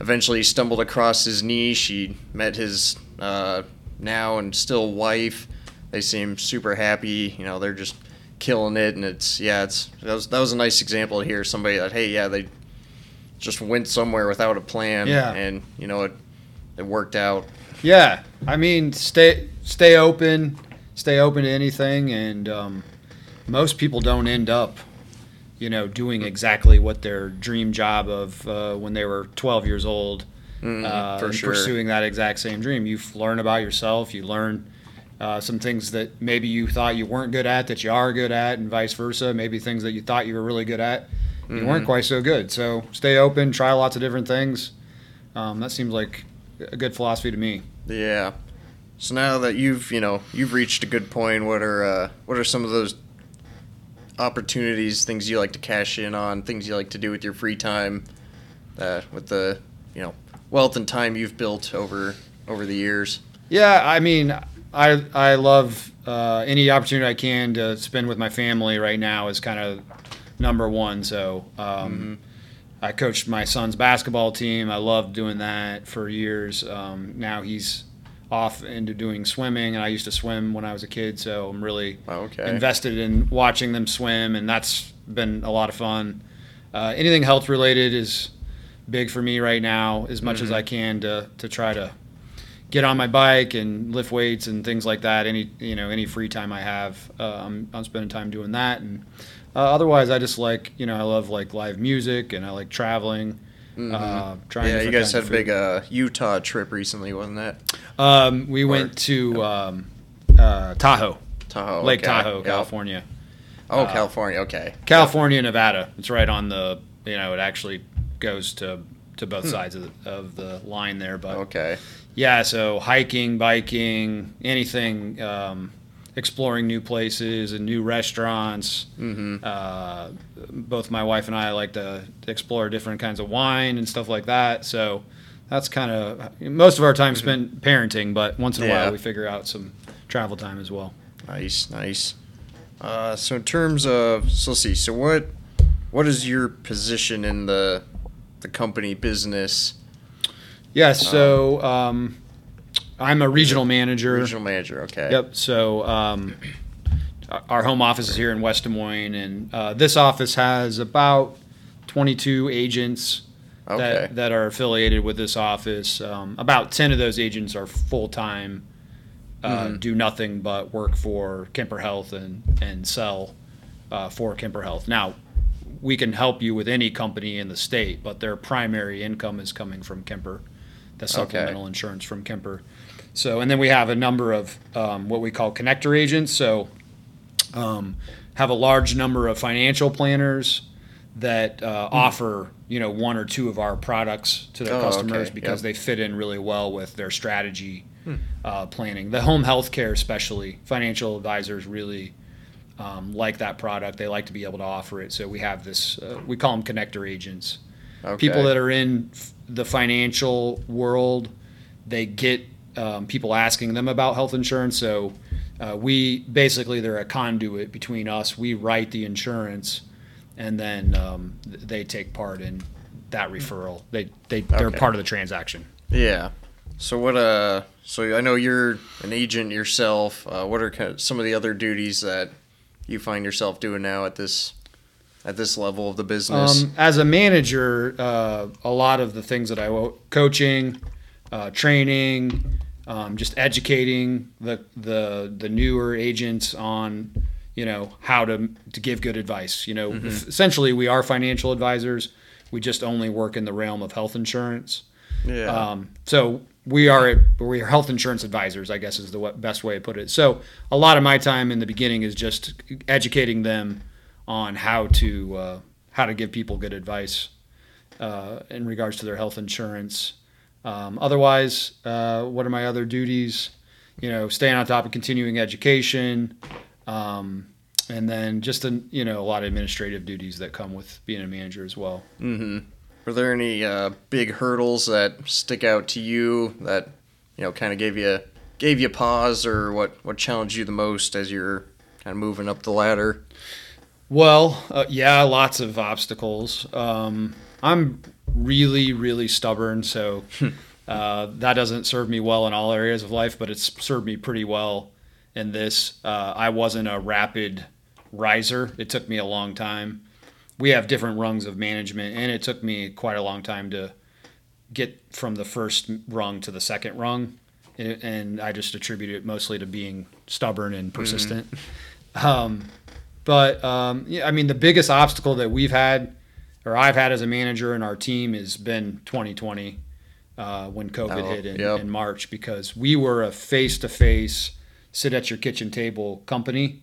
Speaker 1: eventually stumbled across his niche. He met his uh, now and still wife. They seem super happy. You know, they're just killing it, and it's yeah, it's that was that was a nice example to hear somebody that hey yeah they just went somewhere without a plan.
Speaker 2: Yeah.
Speaker 1: and you know it it worked out.
Speaker 2: Yeah. I mean, stay stay open, stay open to anything, and um, most people don't end up, you know, doing exactly what their dream job of uh, when they were 12 years old.
Speaker 1: Mm,
Speaker 2: uh,
Speaker 1: sure.
Speaker 2: pursuing that exact same dream. You learn about yourself. You learn uh, some things that maybe you thought you weren't good at that you are good at, and vice versa. Maybe things that you thought you were really good at, you weren't quite so good. So stay open, try lots of different things. Um, that seems like a good philosophy to me.
Speaker 1: Yeah. So now that you've you know you've reached a good point, what are uh, what are some of those opportunities, things you like to cash in on, things you like to do with your free time, uh, with the you know wealth and time you've built over over the years?
Speaker 2: Yeah, I mean, I I love uh, any opportunity I can to spend with my family. Right now is kind of number one. So um, I coached my son's basketball team. I loved doing that for years. Um, now he's off into doing swimming, and I used to swim when I was a kid. So I'm really
Speaker 1: Okay.
Speaker 2: invested in watching them swim, and that's been a lot of fun. Uh, anything health related is big for me right now, as much as I can to to try to get on my bike and lift weights and things like that. Any you know any free time I have, uh, I'm I'm spending time doing that. And uh, otherwise, I just like you know I love like live music and I like traveling. Uh, trying
Speaker 1: Yeah, you guys had a big uh, Utah trip recently, wasn't that?
Speaker 2: Um, we went to um, uh, Tahoe,
Speaker 1: Tahoe,
Speaker 2: Lake
Speaker 1: okay.
Speaker 2: Tahoe,
Speaker 1: Yep.
Speaker 2: California.
Speaker 1: Oh,
Speaker 2: Uh,
Speaker 1: California. Okay.
Speaker 2: California, Nevada. It's right on the you know it actually goes to to
Speaker 1: Hmm.
Speaker 2: both sides of the, of the line there. But
Speaker 1: Okay.
Speaker 2: Yeah, so hiking, biking, anything, um, exploring new places and new restaurants.
Speaker 1: Mm-hmm.
Speaker 2: Uh, both my wife and I like to explore different kinds of wine and stuff like that. So that's kind of most of our time spent parenting, but once in a
Speaker 1: Mm-hmm. Yeah.
Speaker 2: while we figure out some travel time as well.
Speaker 1: Nice, nice. Uh, so in terms of, so let's see. So what, what is your position in the, the company business?
Speaker 2: Yeah, so um, I'm a regional manager.
Speaker 1: Regional manager. Okay.
Speaker 2: Yep. So um, [CLEARS THROAT] our home office is here in West Des Moines, and uh, this office has about 22 agents
Speaker 1: Okay.
Speaker 2: that, that are affiliated with this office. Um, about 10 of those agents are full time, uh,
Speaker 1: Mhm.
Speaker 2: do nothing but work for Kemper Health and, and sell uh, for Kemper Health. Now, we can help you with any company in the state, but their primary income is coming from Kemper, the supplemental insurance from Kemper. So, and then we have a number of um, what we call connector agents. So, um, have a large number of financial planners that uh, offer you know one or two of our products to their
Speaker 1: Oh,
Speaker 2: customers
Speaker 1: okay.
Speaker 2: because
Speaker 1: Yep.
Speaker 2: they fit in really well with their strategy uh, planning. The home health care, especially financial advisors, really um, like that product. They like to be able to offer it. So we have this. Uh, we call them connector agents
Speaker 1: okay.
Speaker 2: people that are in f- the financial world they get um, people asking them about health insurance so uh, we basically they're a conduit between us we write the insurance and then um, they take part in that referral they, they they're
Speaker 1: Okay.
Speaker 2: part of the transaction
Speaker 1: Yeah. So what? Uh. So I know you're an agent yourself. Uh, what are kind of some of the other duties that you find yourself doing now at this at this level of the business?
Speaker 2: Um, as a manager, uh, a lot of the things that I coaching, uh, training, um, just educating the the the newer agents on you know how to to give good advice. You know,
Speaker 1: Mm-hmm.
Speaker 2: essentially we are financial advisors. We just only work in the realm of health insurance.
Speaker 1: yeah.
Speaker 2: Um, so we are we are health insurance advisors, I guess is the best way to put it. So a lot of my time in the beginning is just educating them on how to uh, how to give people good advice uh, in regards to their health insurance. Um, otherwise, uh, what are my other duties? You know, staying on top of continuing education, um, and then just a, you know a lot of administrative duties that come with being a manager as well.
Speaker 1: Mm-hmm. Were there any uh, big hurdles that stick out to you that you know kind of gave you gave you pause, or what what challenged you the most as you're kind of moving up the ladder?
Speaker 2: Well, uh, yeah, lots of obstacles. Um, I'm really, really stubborn, so uh, that doesn't serve me well in all areas of life, but it's served me pretty well in this. Uh, I wasn't a rapid riser, it took me a long time. We have different rungs of management, and it took me quite a long time to get from the first rung to the second rung. And I just attribute it mostly to being stubborn and persistent. Um, but um, yeah, I mean, the biggest obstacle that we've had, or I've had as a manager and our team, has been 2020 uh, when COVID
Speaker 1: Oh,
Speaker 2: hit in,
Speaker 1: yep.
Speaker 2: in March because we were a face-to-face, sit at your kitchen table company,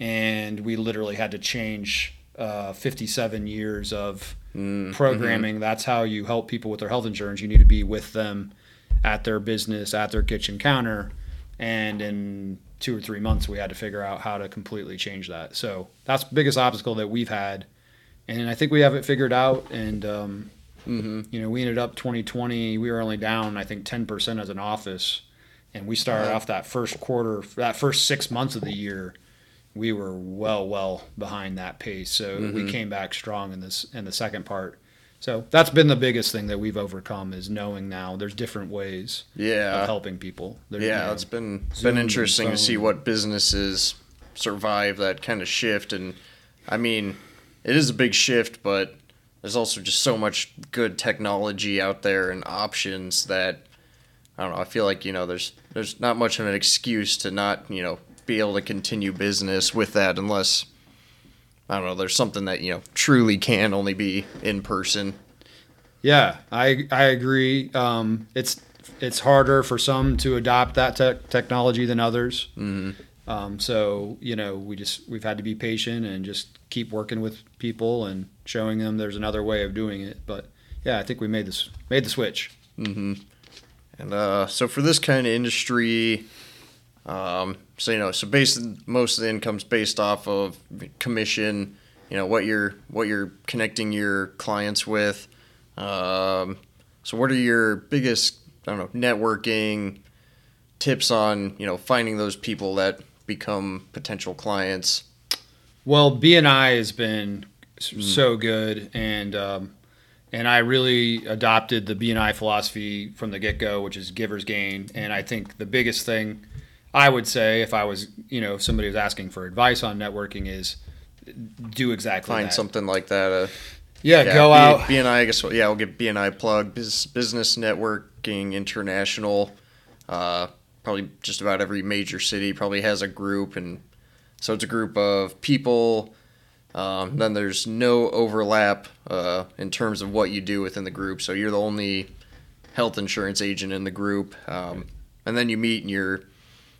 Speaker 2: and we literally had to change uh, 57 years of
Speaker 1: Mm,
Speaker 2: programming. That's how you help people with their health insurance. You need to be with them at their business, at their kitchen counter. And in two or three months, we had to figure out how to completely change that. So that's the biggest obstacle that we've had. And I think we have it figured out. And, um,
Speaker 1: mhm.
Speaker 2: you know, we ended up 2020, we were only down, I think, 10% as an office. And we started off that first quarter, that first six months of the year, we were well, well behind that pace. So we
Speaker 1: Mhm.
Speaker 2: came back strong in this in the second part. So that's been the biggest thing that we've overcome is knowing now there's different ways of helping people. There- you
Speaker 1: Yeah,
Speaker 2: know,
Speaker 1: it's been
Speaker 2: Zoom
Speaker 1: been interesting to see what businesses survive that kind of shift. And I mean, it is a big shift, but there's also just so much good technology out there and options that I don't know, I feel like, you know, there's there's not much of an excuse to not, you know, be able to continue business with that unless I don't know, there's something that, you know, truly can only be in person.
Speaker 2: Yeah, I I agree. Um, it's it's harder for some to adopt that tech technology than others.
Speaker 1: Mhm.
Speaker 2: Um, so you know, we just we've had to be patient and just keep working with people and showing them there's another way of doing it. But yeah, I think we made this made the switch.
Speaker 1: hmm And uh, so for this kind of industry, um, so you know, so based most of the income's based off of commission. You know what you're what you're connecting your clients with. Um, so what are your biggest I don't know networking tips on you know finding those people that become potential clients?
Speaker 2: Well, BNI has been s- so good, and um, and I really adopted the BNI philosophy from the get go, which is givers gain. And I think the biggest thing I would say, if I was, you know, if somebody was asking for advice on networking, is do exactly
Speaker 1: Find
Speaker 2: that.
Speaker 1: something like that. Uh,
Speaker 2: Yeah, go
Speaker 1: B-
Speaker 2: out.
Speaker 1: BNI, I guess. Yeah, I'll get BNI plug. Bus- Business Networking International. Uh, probably just about every major city probably has a group, and so it's a group of people. Um, then there's no overlap uh, in terms of what you do within the group. So you're the only health insurance agent in the group, um, and then you meet and you're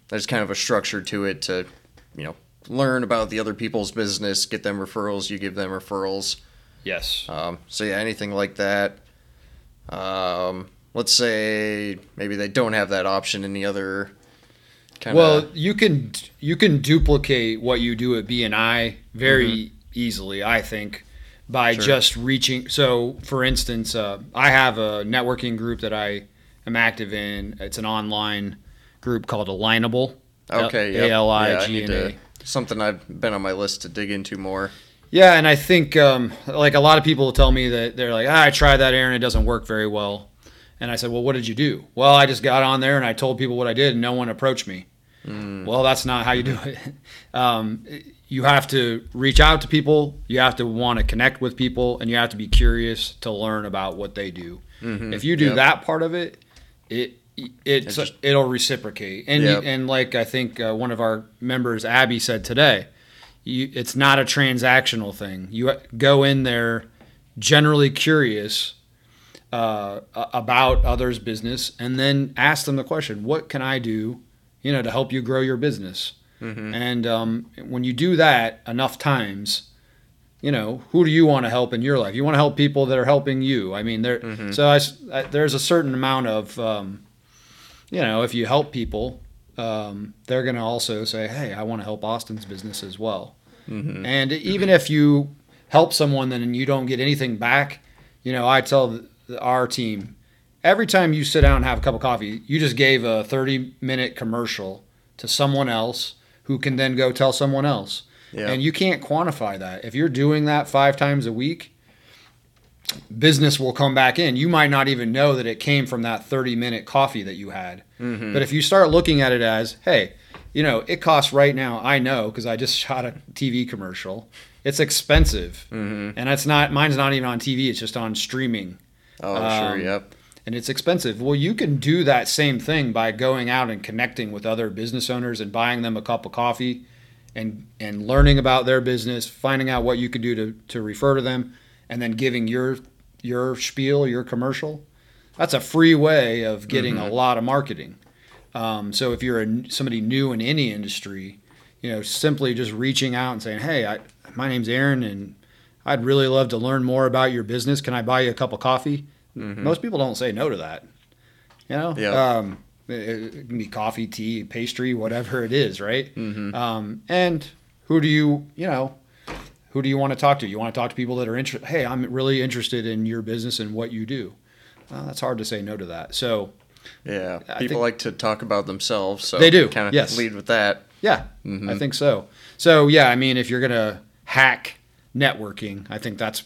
Speaker 1: there's kind of a structure to it to you know learn about the other people's business, get them referrals, you give them referrals.
Speaker 2: Yes.
Speaker 1: Um, so yeah, anything like that. Um, let's say maybe they don't have that option in the other kind of.
Speaker 2: Well, you can you can duplicate what you do at BNI very easily, I think, by
Speaker 1: Mm-hmm. Sure.
Speaker 2: just reaching. So, for instance, uh, I have a networking group that I am active in. It's an online group called Alignable.
Speaker 1: okay.
Speaker 2: A L I G N A.
Speaker 1: Something I've been on my list to dig into more.
Speaker 2: Yeah, and I think um, like a lot of people tell me that they're like, ah, I tried that, Aaron, it doesn't work very well. And I said, well, what did you do? Well, I just got on there and I told people what I did, and no one approached me. Well, that's not how you do it. [LAUGHS] Um, you have to reach out to people. You have to want to connect with people, and you have to be curious to learn about what they do.
Speaker 1: Mhm.
Speaker 2: If you do
Speaker 1: Yep.
Speaker 2: that part of it, it it's,
Speaker 1: just-
Speaker 2: it'll reciprocate. And
Speaker 1: Yep.
Speaker 2: you, and like I think uh, one of our members, Abby, said today, you, it's not a transactional thing. You go in there generally curious uh, about others' business, and then ask them the question, "What can I do, you know, to help you grow your business?"
Speaker 1: Mhm.
Speaker 2: And um, when you do that enough times, you know, who do you want to help in your life? You want to help people that are helping you. I mean, there.
Speaker 1: Mhm.
Speaker 2: So I I there's a certain amount of, um, you know, if you help people, um, they're going to also say, "Hey, I want to help Austin's business as well."
Speaker 1: Mhm.
Speaker 2: And even if you help someone and you don't get anything back, you know, I tell the, the, our team every time you sit down and have a cup of coffee, you just gave a 30 minute commercial to someone else who can then go tell someone else.
Speaker 1: Yeah.
Speaker 2: And you can't quantify that. If you're doing that five times a week, business will come back in. You might not even know that it came from that 30 minute coffee that you had.
Speaker 1: Mhm.
Speaker 2: But if you start looking at it as, hey, you know, it costs right now, I know because I just [LAUGHS] shot a TV commercial. It's expensive.
Speaker 1: Mhm.
Speaker 2: And it's not, mine's not even on TV, it's just on streaming
Speaker 1: Oh, sure.
Speaker 2: Um,
Speaker 1: Yep.
Speaker 2: and it's expensive. Well, you can do that same thing by going out and connecting with other business owners and buying them a cup of coffee and and learning about their business, finding out what you could do to, to refer to them, and then giving your your spiel, your commercial. That's a free way of getting a lot of marketing. Um, so if you're a, somebody new in any industry, you know, simply just reaching out and saying, "Hey, I, my name's Aaron, and I'd really love to learn more about your business. Can I buy you a cup of coffee? Most people don't say no to that. You know,
Speaker 1: Yeah.
Speaker 2: um, it, it can be coffee, tea, pastry, whatever it is, right? Um, and who do you, you know, who do you want to talk to? You want to talk to people that are interested. Hey, I'm really interested in your business and what you do. Uh, that's hard to say no to that. So
Speaker 1: Yeah,
Speaker 2: I
Speaker 1: people like to talk about themselves, so
Speaker 2: They do,
Speaker 1: Kind of
Speaker 2: yes.
Speaker 1: lead with that.
Speaker 2: Yeah, I think so. So yeah, I mean, if you're gonna hack networking, I think that's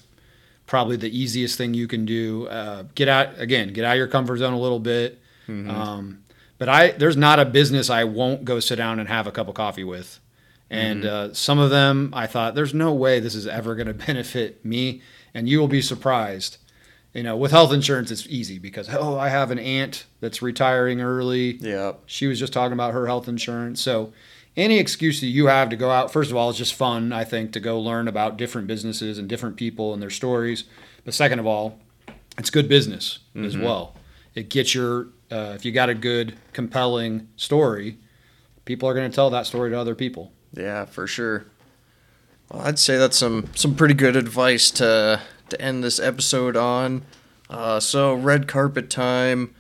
Speaker 2: probably the easiest thing you can do. Uh, get out again, get out of your comfort zone a little bit. Um, but I there's not a business I won't go sit down and have a cup of coffee with. And uh, some of them, I thought, there's no way this is ever going [LAUGHS] to benefit me, and you will be surprised. You know, with health insurance, it's easy because oh, I have an aunt that's retiring early.
Speaker 1: Yeah,
Speaker 2: She was just talking about her health insurance. So, any excuse that you have to go out, first of all, it's just fun, I think, to go learn about different businesses and different people and their stories. But second of all, it's good business as well. It gets your, uh, if you got a good, compelling story, people are going to tell that story to other people.
Speaker 1: Yeah, for sure. Well, I'd say that's some some pretty good advice to to end this episode on. Uh, so, red carpet time.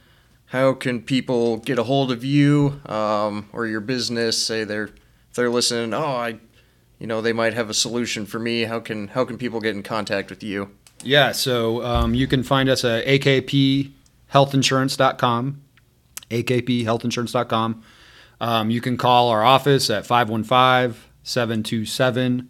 Speaker 1: How can people get a hold of you um, or your business? Say they're they're listening. Oh, I, you know, they might have a solution for me. How can how can people get in contact with you?
Speaker 2: Yeah, so um, you can find us at akphealthinsurance.com, akphealthinsurance.com. Um, you can call our office at 515 727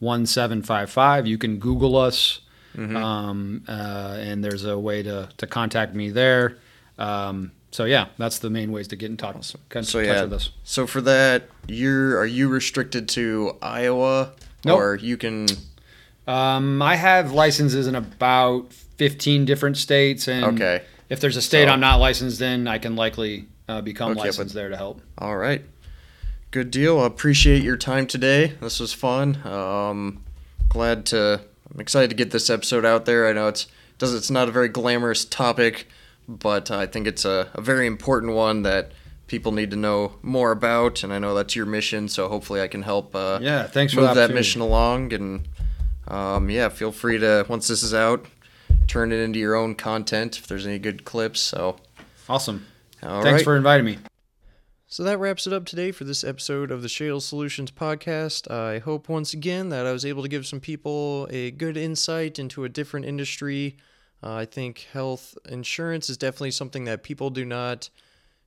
Speaker 2: 1755. You can Google us, um, uh, and there's a way to, to contact me there. Um, so, yeah, that's the main ways to get in touch, get in
Speaker 1: So
Speaker 2: touch
Speaker 1: yeah.
Speaker 2: with us.
Speaker 1: So for that, you're are you restricted to Iowa,
Speaker 2: Nope.
Speaker 1: or you can?
Speaker 2: Um, I have licenses in about 15 different states, and
Speaker 1: Okay.
Speaker 2: if there's a state
Speaker 1: So-
Speaker 2: I'm not licensed in, I can likely uh, become
Speaker 1: Okay, but-
Speaker 2: licensed there to help.
Speaker 1: All right. Good deal. I appreciate your time today. This was fun. Um, glad to. I'm excited to get this episode out there. I know it's does it's not a very glamorous topic, but I think it's a, a very important one that people need to know more about. And I know that's your mission, so hopefully I can help. Uh,
Speaker 2: Yeah, thanks for
Speaker 1: move that mission along. And um, yeah, feel free to once this is out, turn it into your own content if there's any good clips. So
Speaker 2: Awesome.
Speaker 1: All
Speaker 2: Thanks
Speaker 1: right.
Speaker 2: for inviting me.
Speaker 1: So that wraps it up today for this episode of the Shadle Solutions podcast. I hope once again that I was able to give some people a good insight into a different industry. Uh, I think health insurance is definitely something that people do not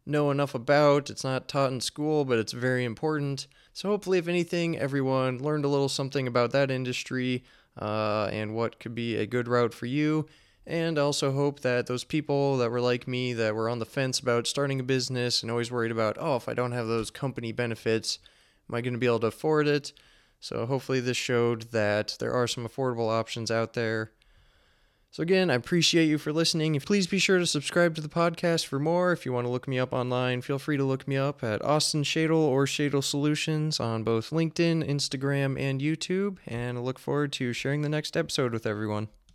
Speaker 1: know enough about. It's not taught in school, but it's very important. So hopefully, if anything, everyone learned a little something about that industry uh, and what could be a good route for you. And I also hope that those people that were like me, that were on the fence about starting a business and always worried about, oh, if I don't have those company benefits, am I going to be able to afford it? So hopefully, this showed that there are some affordable options out there. So again, I appreciate you for listening. Please be sure to subscribe to the podcast for more. If you want to look me up online, feel free to look me up at Austin Shadle or Shadle Solutions on both LinkedIn, Instagram, and YouTube. And I look forward to sharing the next episode with everyone.